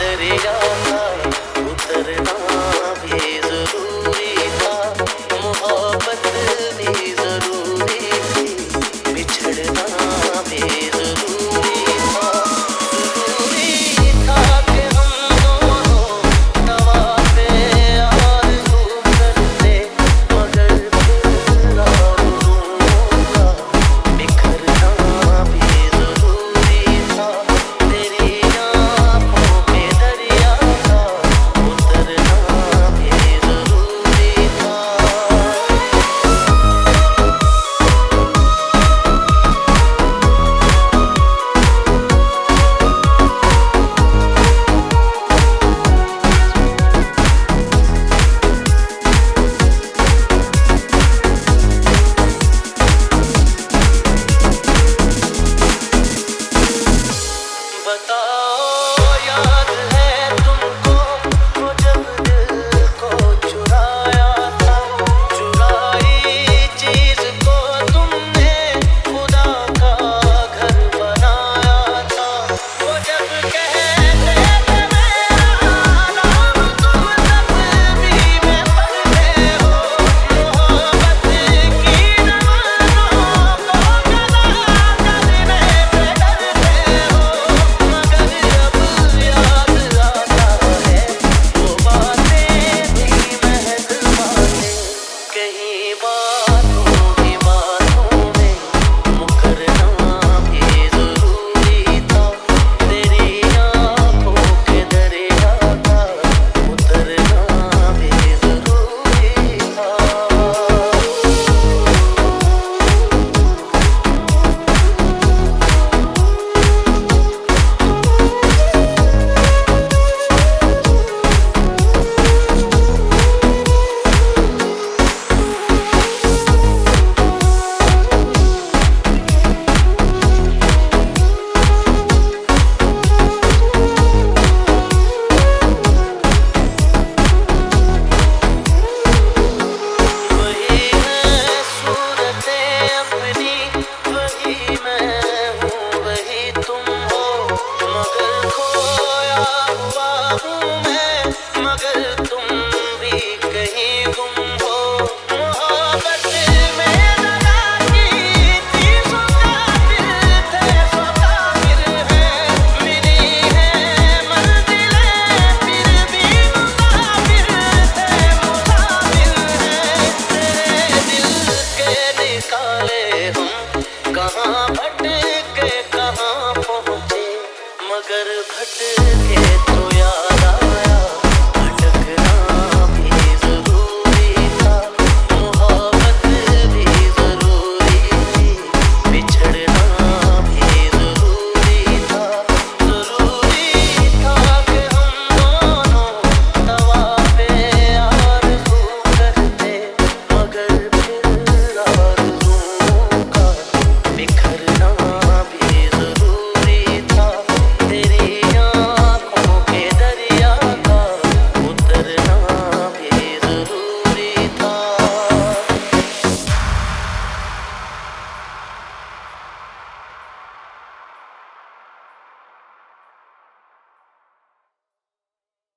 दरिया